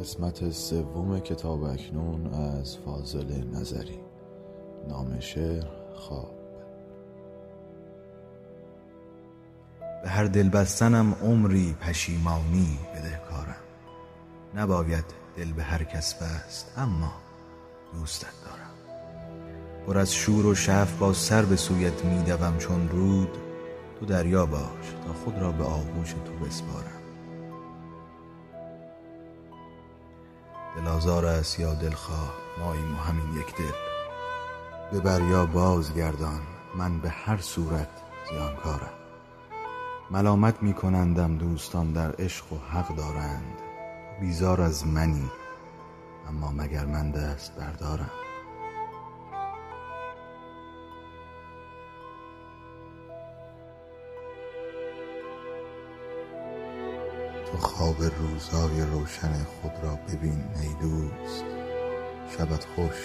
قسمت سوم کتاب اکنون از فاضل نظری. نام شعر خواب. به هر دل بستنم عمری پشیمانی بدهکارم نباید دل به هر کس بست اما دوستت دارم. پر از شور و شف با سر به سویت میدوم چون رود تو دریا باش تا خود را به آغوش تو بسپارم. دل آزار است یا دلخواه ماییم و همین یک دل. به بریا بازگردان من به هر صورت زیانکارم. ملامت می کنندم دوستان در عشق و حق دارند. بیزار از منی اما مگر من دست بردارم؟ تو خواب روزای روشن خود را ببین ای دوست. شبت خوش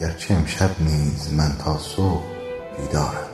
گرچه امشب نیز من تا صبح بیدارم.